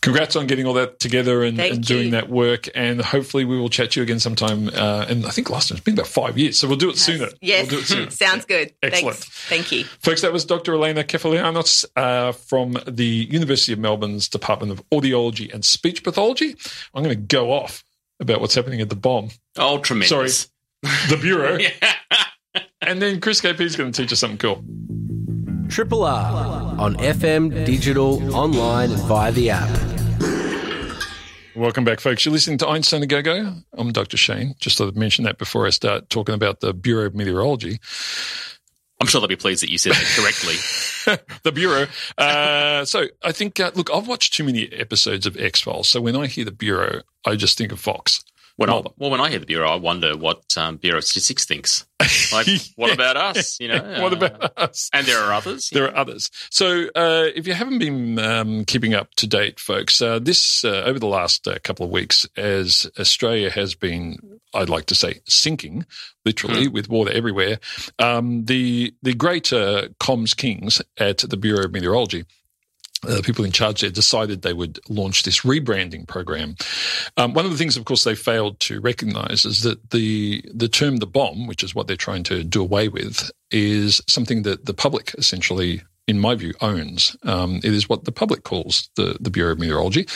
Congrats on getting all that together and, and doing you. that work. And hopefully we will chat to you again sometime. Uh, and I think last time it's been about five years, so we'll do it sooner. Yes, we'll do it sooner. *laughs* sounds good. Excellent. Thanks. Thank you. Folks, that was Dr. Elaina Kefalianos uh, from the University of Melbourne's Department of Audiology and Speech Pathology. I'm going to go off about what's happening at the BoM, Oh, tremendous. Sorry. the Bureau. *laughs* And then Chris KP is going to teach us something cool. Triple R on FM, digital, online, and via the app. Welcome back, folks. You're listening to Einstein-A-Go-Go. I'm Dr. Shane. Just thought I'd mention that before I start talking about the Bureau of Meteorology. I'm sure they'll be pleased that you said that correctly. *laughs* the Bureau. Uh, so I think, uh, look, I've watched too many episodes of X Files. So when I hear the Bureau, I just think of Fox. When I, well, when I hear the Bureau, I wonder what um, Bureau of Statistics thinks. *laughs* Like, what about us? You know, *laughs* what uh, about us? And there are others. There are others. So, uh, if you haven't been um, keeping up to date, folks, uh, this uh, over the last uh, couple of weeks, as Australia has been, I'd like to say, sinking literally Hmm. with water everywhere. Um, the the great uh, comms kings at the Bureau of Meteorology. Uh, the people in charge there decided they would launch this rebranding program. Um, one of the things, of course, they failed to recognise is that the the term "the BoM," which is what they're trying to do away with, is something that the public essentially in my view, owns. Um, it is what the public calls the, the Bureau of Meteorology.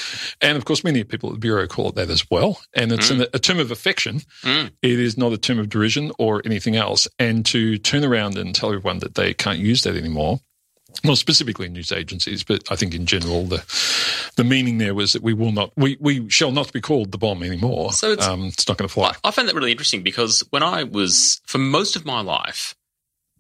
And of course, many people at the Bureau call it that as well. And it's an, a term of affection. Mm. It is not a term of derision or anything else. And to turn around and tell everyone that they can't use that anymore, well, specifically news agencies, but I think in general, the the meaning there was that we will not, we, we shall not be called the BoM anymore. So it's- um, it's not going to fly. I found that really interesting because when I was, for most of my life,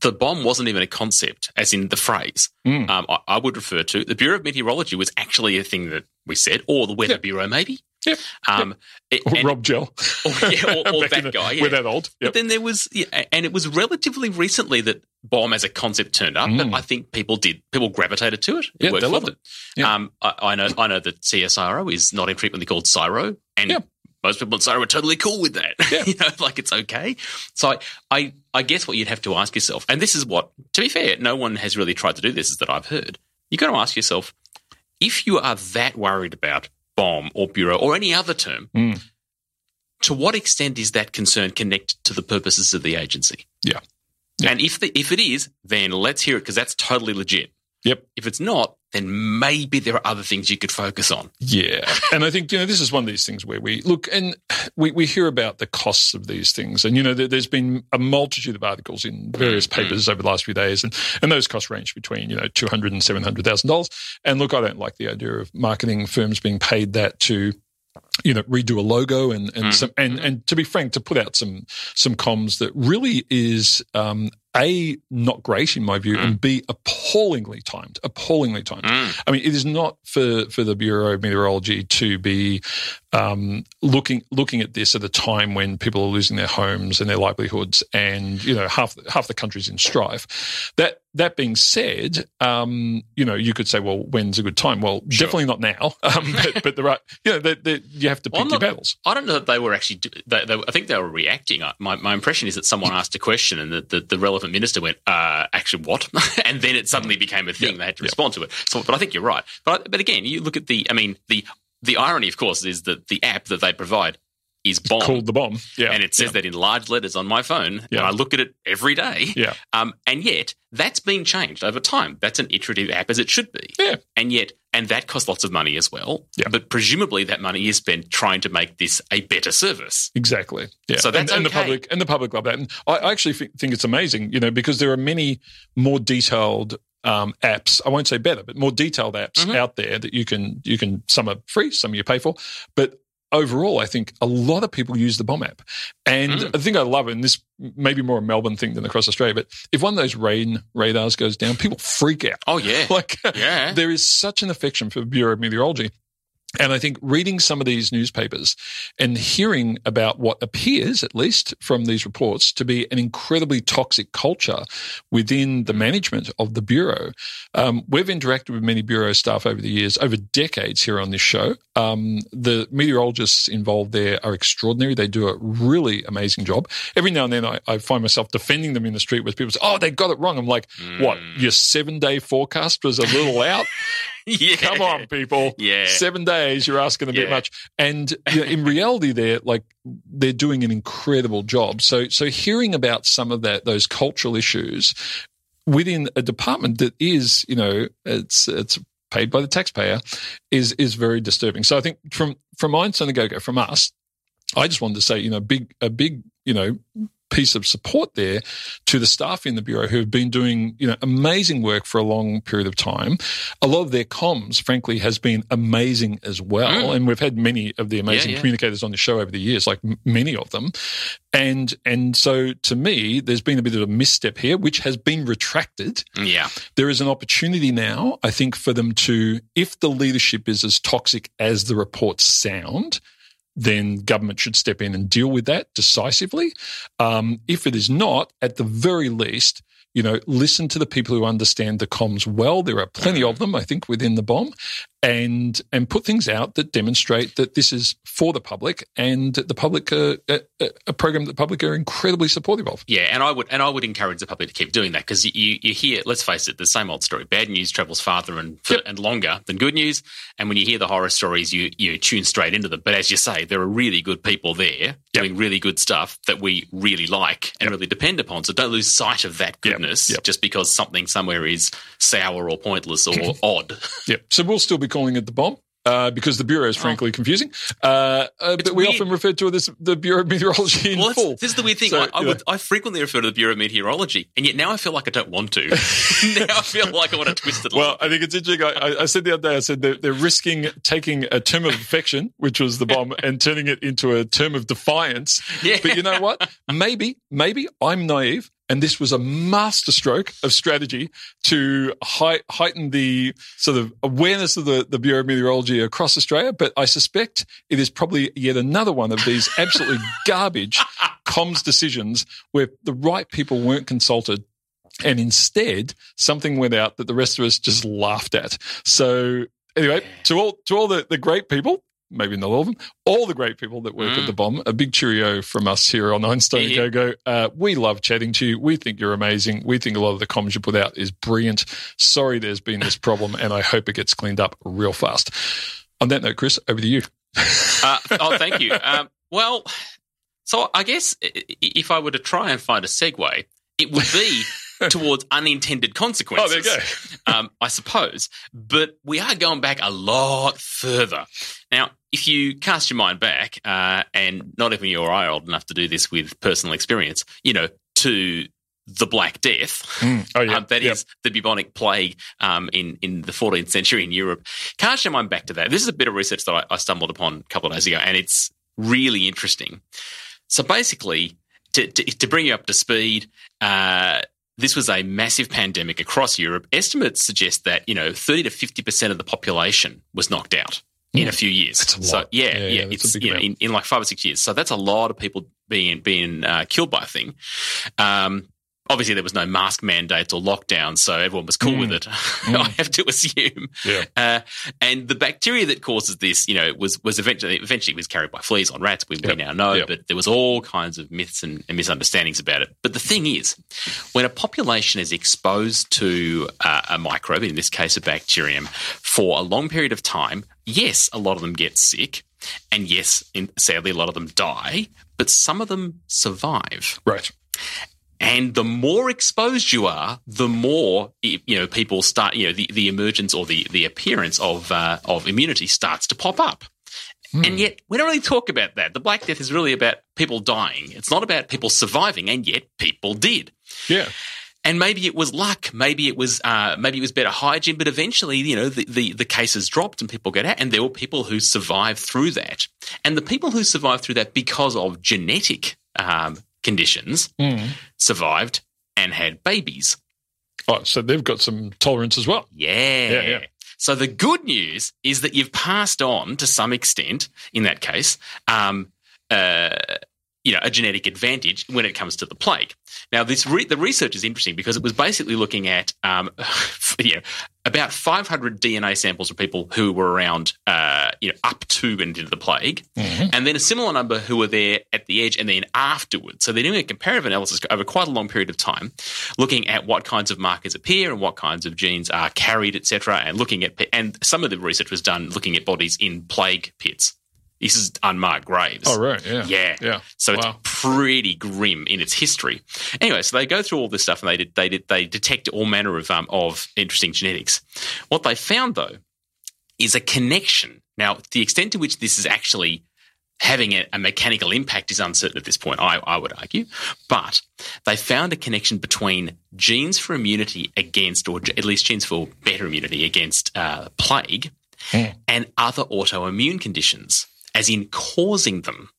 the BoM wasn't even a concept, as in the phrase. Mm. Um, I, I would refer to the Bureau of Meteorology was actually a thing that we said, or the Weather Yep. Bureau, maybe. Yep. Um, it- Rob Gell. *laughs* or, yeah, or, *laughs* or that the- guy. Yeah. We're that old. But then there was, yeah, and it was relatively recently that BoM as a concept turned up. Mm. But I think people did, people gravitated to it. It Yeah, worked they loved it. Yeah. Um, I, I know, I know that CSIRO is not infrequently called CSIRO, and Yeah. most people in CSIRO are totally cool with that. *laughs* Yeah. you know, like it's okay. So I, I, I guess what you'd have to ask yourself, and this is what, to be fair, no one has really tried to do this, is that I've heard. You've got to ask yourself, if you are that worried about BoM or bureau or any other term, Mm. to what extent is that concern connected to the purposes of the agency? Yeah. Yeah. And if the, if it is, then let's hear it because that's totally legit. Yep. If it's not, then maybe there are other things you could focus on. Yeah. And I think, you know, this is one of these things where we look and we, we hear about the costs of these things. And, you know, there, there's been a multitude of articles in various Mm-hmm. papers over the last few days. And, and those costs range between, you know, $200,000 and $700,000. And look, I don't like the idea of marketing firms being paid that to, you know, redo a logo and, and Mhm. some, and, and to be frank, to put out some, some comms that really is, um, a, not great in my view, Mm. and B, appallingly timed, appallingly timed. Mm. I mean, it is not for, for the Bureau of Meteorology to be um, looking looking at this at a time when people are losing their homes and their livelihoods, and you know half half the country's in strife. That that being said, um, you know you could say, well, when's a good time? Well, Sure. definitely not now. *laughs* Um, but, but there are, you know, they, they, you have to pick Well, I'm your not- battles. I don't know that they were actually. do- They, they, I think they were reacting. My, my impression is that someone asked a question and the, the, the relevant minister went, uh, "Actually, what?" *laughs* and then it suddenly became a thing. Yeah, they had to yeah. respond to it. So, but I think you're right. But but again, you look at the. I mean, the the irony, of course, is that the app that they provide is BoM. It's Called the BoM. Yeah, and it says yeah. that in large letters on my phone, Yeah. and I look at it every day. Yeah. Um, and yet that's been changed over time. That's an iterative app as it should be. Yeah. And yet, and that costs lots of money as well. Yeah. But presumably that money is spent trying to make this a better service. Exactly. Yeah. So that's and, and the okay. public and the public love that. And I I actually thi- think it's amazing, you know, because there are many more detailed um, apps. I won't say better, but more detailed apps Mhm. out there that you can you can. Some are free, some you pay for, but. Overall, I think a lot of people use the BoM app. And Mm. the thing I love, and this may be more a Melbourne thing than across Australia, but if one of those rain radars goes down, people freak out. Oh yeah. *laughs* Like, Yeah. there is such an affection for Bureau of Meteorology. And I think reading some of these newspapers and hearing about what appears, at least from these reports, to be an incredibly toxic culture within the management of the Bureau. Um, we've interacted with many Bureau staff over the years, over decades here on this show. Um, the meteorologists involved there are extraordinary. They do a really amazing job. Every now and then I, I find myself defending them in the street with people say, oh, they got it wrong. I'm like, what? Your seven day forecast was a little out? *laughs* yeah. Come on, people. Yeah. Seven days, you're asking a bit much. And you know, in reality, they're like they're doing an incredible job. So so hearing about some of that those cultural issues within a department that is, you know, it's it's paid by the taxpayer is is very disturbing. So I think from from Einstein-A-Go-Go, from us, I just wanted to say, you know, big a big, you know, piece of support there to the staff in the bureau who have been doing you know amazing work for a long period of time. A lot of their comms, frankly, has been amazing as well, mm. and we've had many of the amazing yeah, yeah. communicators on the show over the years, like m- many of them. And and so to me, there's been a bit of a misstep here, which has been retracted. Yeah, there is an opportunity now, I think, for them to, if the leadership is as toxic as the reports sound then government should step in and deal with that decisively. Um, if it is not, at the very least, you know, listen to the people who understand the comms well. There are plenty of them, I think, within the BoM, and and put things out that demonstrate that this is for the public and the public uh, a, a, program that the public are incredibly supportive of. Yeah, and I would and I would encourage the public to keep doing that because you you hear, let's face it, the same old story. Bad news travels farther and yep. and longer than good news, and when you hear the horror stories, you you tune straight into them. But as you say, there are really good people there doing really good stuff that we really like and yep. really depend upon. So don't lose sight of that goodness just because something somewhere is sour or pointless or *laughs* odd. Yep. So we'll still be calling it the BoM. Uh, because the bureau is oh. frankly oh. confusing, uh, uh, but we weird. often refer to it as the Bureau of Meteorology in well, full. This is the weird thing. So, I, I, would, I, frequently refer to the Bureau of Meteorology, and yet now I feel like I don't want to. *laughs* now I feel like I want to twist it. Well, I think it's interesting. I, I, said the other day, I said they're, they're, risking taking a term of affection, which was the BoM, and turning it into a term of defiance. *laughs* Yeah. But you know what? Maybe, maybe I'm naive. And this was a masterstroke of strategy to hei- heighten the sort of awareness of the, the Bureau of Meteorology across Australia. But I suspect it is probably yet another one of these absolutely *laughs* garbage comms decisions where the right people weren't consulted and instead something went out that the rest of us just laughed at. So anyway, to all to all the, the great people, maybe not all of them, all the great people that work mm. at the BoM. A big cheerio from us here on Einstein yeah. Go Go. Uh, we love chatting to you. We think you're amazing. We think a lot of the comments you put out is brilliant. Sorry there's been this problem, and I hope it gets cleaned up real fast. On that note, Chris, over to you. uh, oh, thank you. Um, well, so I guess if I were to try and find a segue, it would be *laughs* towards unintended consequences. Oh, there you go. um, I suppose. But we are going back a lot further. Now, if you cast your mind back, uh, and not even you or I are old enough to do this with personal experience, you know, to the Black Death. Mm. Oh, yeah. Um, that yep. is the bubonic plague um, in, in the 14th century in Europe. Cast your mind back to that. This is a bit of research that I, I stumbled upon a couple of days ago, and it's really interesting. So basically, to, to, to bring you up to speed, uh, this was a massive pandemic across Europe. Estimates suggest that, you know, 30 to 50% of the population was knocked out in a few years. So yeah, yeah, yeah it's you know in, in, like five or six years. So that's a lot of people being being uh, killed by a thing. Um, obviously there was no mask mandates or lockdowns, so everyone was cool mm. with it. *laughs* Mm. I have to assume. Yeah. Uh, and the bacteria that causes this, you know, was was eventually eventually was carried by fleas on rats. We, yep. we now know, yep. but there was all kinds of myths and, and, misunderstandings about it. But the thing is, when a population is exposed to uh, a microbe, in this case a bacterium, for a long period of time, yes, a lot of them get sick. And yes, in, sadly, a lot of them die, but some of them survive. Right. And the more exposed you are, the more you know people start. You know the, the emergence or the the appearance of uh, of immunity starts to pop up. Hmm. And yet, we don't really talk about that. The Black Death is really about people dying. It's not about people surviving, and yet people did. Yeah. And maybe it was luck. Maybe it was uh, maybe it was better hygiene. But eventually, you know, the, the, the cases dropped and people got out. And there were people who survived through that. And the people who survived through that because of genetic um, conditions mm. survived and had babies. Oh, so they've got some tolerance as well. Yeah. Yeah, yeah. So the good news is that you've passed on to some extent, in that case, um, uh, you know, a genetic advantage when it comes to the plague. Now, this re- the research is interesting because it was basically looking at um, *laughs* you know, about 500 DNA samples of people who were around, uh, you know, up to and into the plague, mm-hmm. and then a similar number who were there at the edge and then afterwards. So they're doing a comparative analysis over quite a long period of time, looking at what kinds of markers appear and what kinds of genes are carried, etc., and looking at and some of the research was done looking at bodies in plague pits. This is unmarked graves. Oh, right. Yeah. Yeah. Yeah. So wow. it's pretty grim in its history. Anyway, so they go through all this stuff and they did, they did, they detect all manner of um, of interesting genetics. What they found though is a connection. Now, the extent to which this is actually having a, a, mechanical impact is uncertain at this point, I, I, would argue. But they found a connection between genes for immunity against, or at least genes for better immunity against uh, plague mm. and other autoimmune conditions, as in causing them.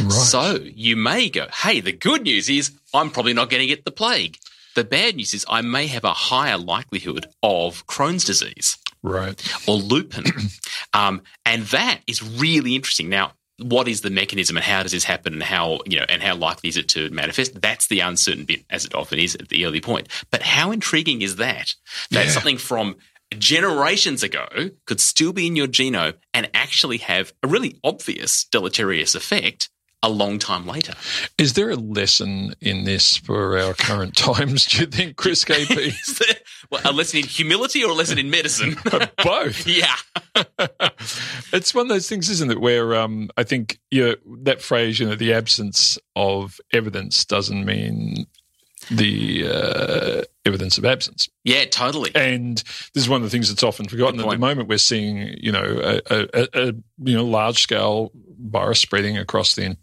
Right. So you may go, hey, the good news is I'm probably not going to get the plague. The bad news is I may have a higher likelihood of Crohn's disease. Right. Or lupus. *clears throat* um, and that is really interesting. Now, what is the mechanism and how does this happen and how you know and how likely is it to manifest that's the uncertain bit as it often is at the early point but how intriguing is that that yeah. something from generations ago could still be in your genome and actually have a really obvious deleterious effect a long time later. Is there a lesson in this for our current *laughs* times, do you think, Chris KP? *laughs* well, a lesson in humility or a lesson in medicine? *laughs* Both. yeah. it's one of those things, isn't it, where um, I think you know, that phrase, you know, the absence of evidence doesn't mean the uh, evidence of absence. Yeah, totally. And this is one of the things that's often forgotten. At the moment, we're seeing, you know, a, a, a you know large scale virus spreading across the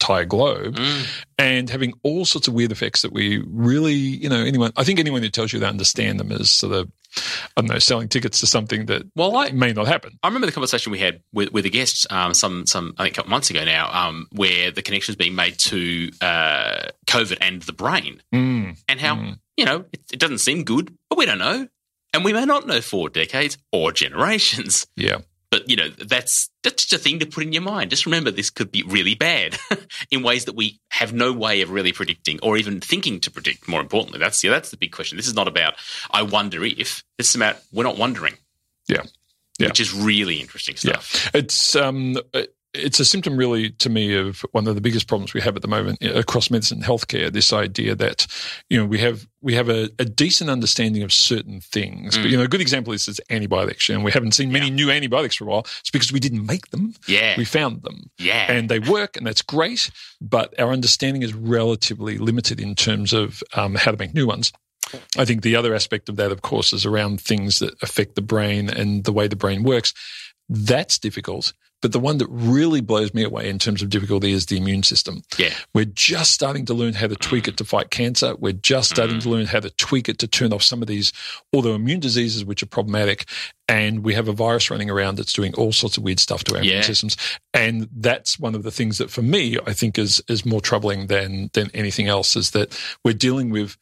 entire globe mm. and having all sorts of weird effects that we really, you know, anyone, I think anyone who tells you they understand them is sort of, I don't know, selling tickets to something that well, I, may not happen. I remember the conversation we had with, with a guest um, some, some, I think a couple months ago now, um, where the connection is being made to uh, COVID and the brain mm. and how, mm. you know, it, it doesn't seem good, but we don't know. And we may not know for decades or generations. Yeah. But you know that's that's just a thing to put in your mind. Just remember this could be really bad *laughs* in ways that we have no way of really predicting or even thinking to predict. More importantly, that's yeah, that's the big question. This is not about I wonder if. This is about we're not wondering. Yeah. Yeah. Which is really interesting stuff. Yeah. It's um it's a symptom, really, to me, of one of the biggest problems we have at the moment across medicine and healthcare. This idea that you know we have we have a, a decent understanding of certain things, mm. but you know, a good example is, is antibiotics, and we haven't seen many yeah. new antibiotics for a while. It's because we didn't make them. Yeah, we found them. Yeah, and they work, and that's great. But our understanding is relatively limited in terms of um, how to make new ones. I think the other aspect of that, of course, is around things that affect the brain and the way the brain works. That's difficult but the one that really blows me away in terms of difficulty is the immune system. Yeah. We're just starting to learn how to tweak it to fight cancer. We're just starting mm. to learn how to tweak it to turn off some of these autoimmune diseases, which are problematic. And we have a virus running around that's doing all sorts of weird stuff to our yeah. immune systems. And that's one of the things that for me, I think is, is more troubling than, than anything else is that we're dealing with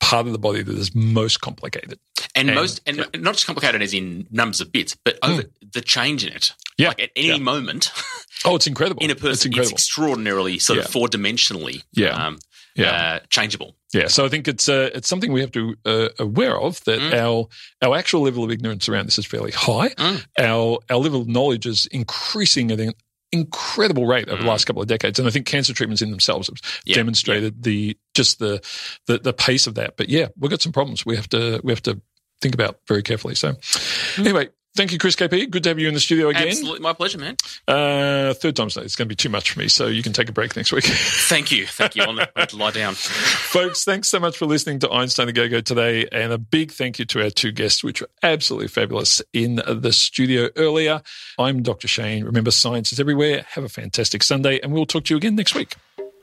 part of the body that is most complicated. And, and most, and yeah. not just complicated as in numbers of bits, but over mm. the change in it. Yeah. Like at any yeah. moment. *laughs* Oh, it's incredible. In a person, it's, it's extraordinarily sort yeah. of four dimensionally. Yeah. Um, yeah. Uh, changeable. Yeah, so I think it's uh, it's something we have to uh, aware of that mm. our our actual level of ignorance around this is fairly high. Mm. Our our level of knowledge is increasing at an incredible rate over mm. the last couple of decades, and I think cancer treatments in themselves have yeah. demonstrated yeah. the just the, the the pace of that. But yeah, we've got some problems we have to we have to think about very carefully. So, mm. anyway, Thank you, Chris KP. Good to have you in the studio again. Absolutely, my pleasure, man. Uh, third time's it's going to be too much for me, so you can take a break next week. *laughs* Thank you, thank you. I'll have to lie down, folks. Thanks so much for listening to Einstein-A-Go-Go today, and a big thank you to our two guests, which were absolutely fabulous in the studio earlier. I'm Dr. Shane. Remember, science is everywhere. Have a fantastic Sunday, and we'll talk to you again next week.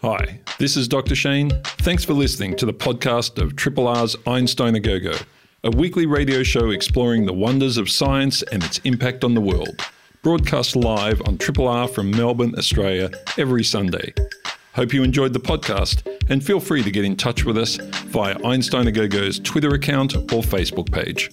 Hi, this is Dr. Shane. Thanks for listening to the podcast of Triple R's Einstein-A-Go-Go a weekly radio show exploring the wonders of science and its impact on the world. Broadcast live on Triple R from Melbourne, Australia, every Sunday. Hope you enjoyed the podcast and feel free to get in touch with us via Einstein A Twitter account or Facebook page.